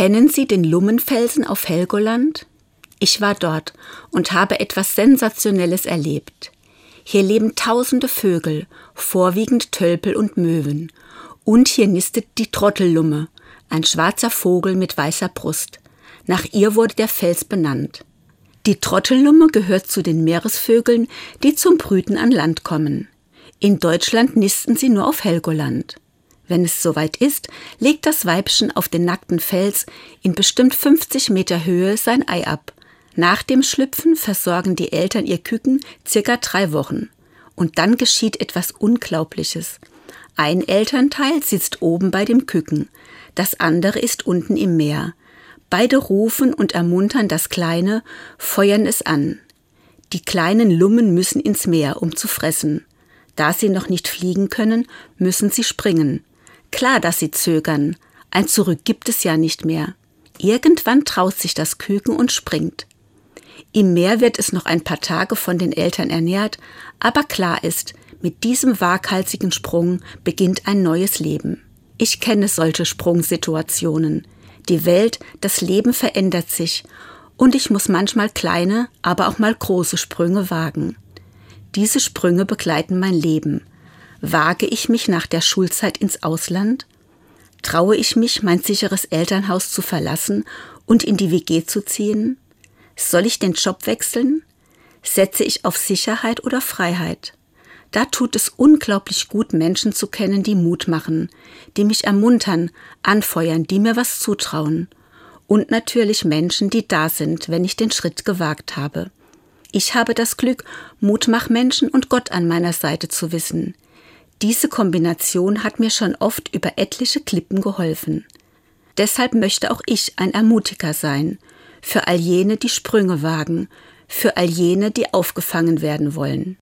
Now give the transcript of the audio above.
Kennen Sie den Lummenfelsen auf Helgoland? Ich war dort und habe etwas Sensationelles erlebt. Hier leben tausende Vögel, vorwiegend Tölpel und Möwen. Und hier nistet die Trottellumme, ein schwarzer Vogel mit weißer Brust. Nach ihr wurde der Fels benannt. Die Trottellumme gehört zu den Meeresvögeln, die zum Brüten an Land kommen. In Deutschland nisten sie nur auf Helgoland. Wenn es soweit ist, legt das Weibchen auf den nackten Fels in bestimmt 50 Meter Höhe sein Ei ab. Nach dem Schlüpfen versorgen die Eltern ihr Küken circa drei Wochen. Und dann geschieht etwas Unglaubliches. Ein Elternteil sitzt oben bei dem Küken, das andere ist unten im Meer. Beide rufen und ermuntern das Kleine, feuern es an. Die kleinen Lummen müssen ins Meer, um zu fressen. Da sie noch nicht fliegen können, müssen sie springen. Klar, dass sie zögern. Ein Zurück gibt es ja nicht mehr. Irgendwann traut sich das Küken und springt. Im Meer wird es noch ein paar Tage von den Eltern ernährt, aber klar ist, mit diesem waghalsigen Sprung beginnt ein neues Leben. Ich kenne solche Sprungsituationen. Die Welt, das Leben verändert sich und ich muss manchmal kleine, aber auch mal große Sprünge wagen. Diese Sprünge begleiten mein Leben. Wage ich mich nach der Schulzeit ins Ausland? Traue ich mich, mein sicheres Elternhaus zu verlassen und in die WG zu ziehen? Soll ich den Job wechseln? Setze ich auf Sicherheit oder Freiheit? Da tut es unglaublich gut, Menschen zu kennen, die Mut machen, die mich ermuntern, anfeuern, die mir was zutrauen. Und natürlich Menschen, die da sind, wenn ich den Schritt gewagt habe. Ich habe das Glück, Mutmachmenschen und Gott an meiner Seite zu wissen. Diese Kombination hat mir schon oft über etliche Klippen geholfen. Deshalb möchte auch ich ein Ermutiger sein, für all jene, die Sprünge wagen, für all jene, die aufgefangen werden wollen.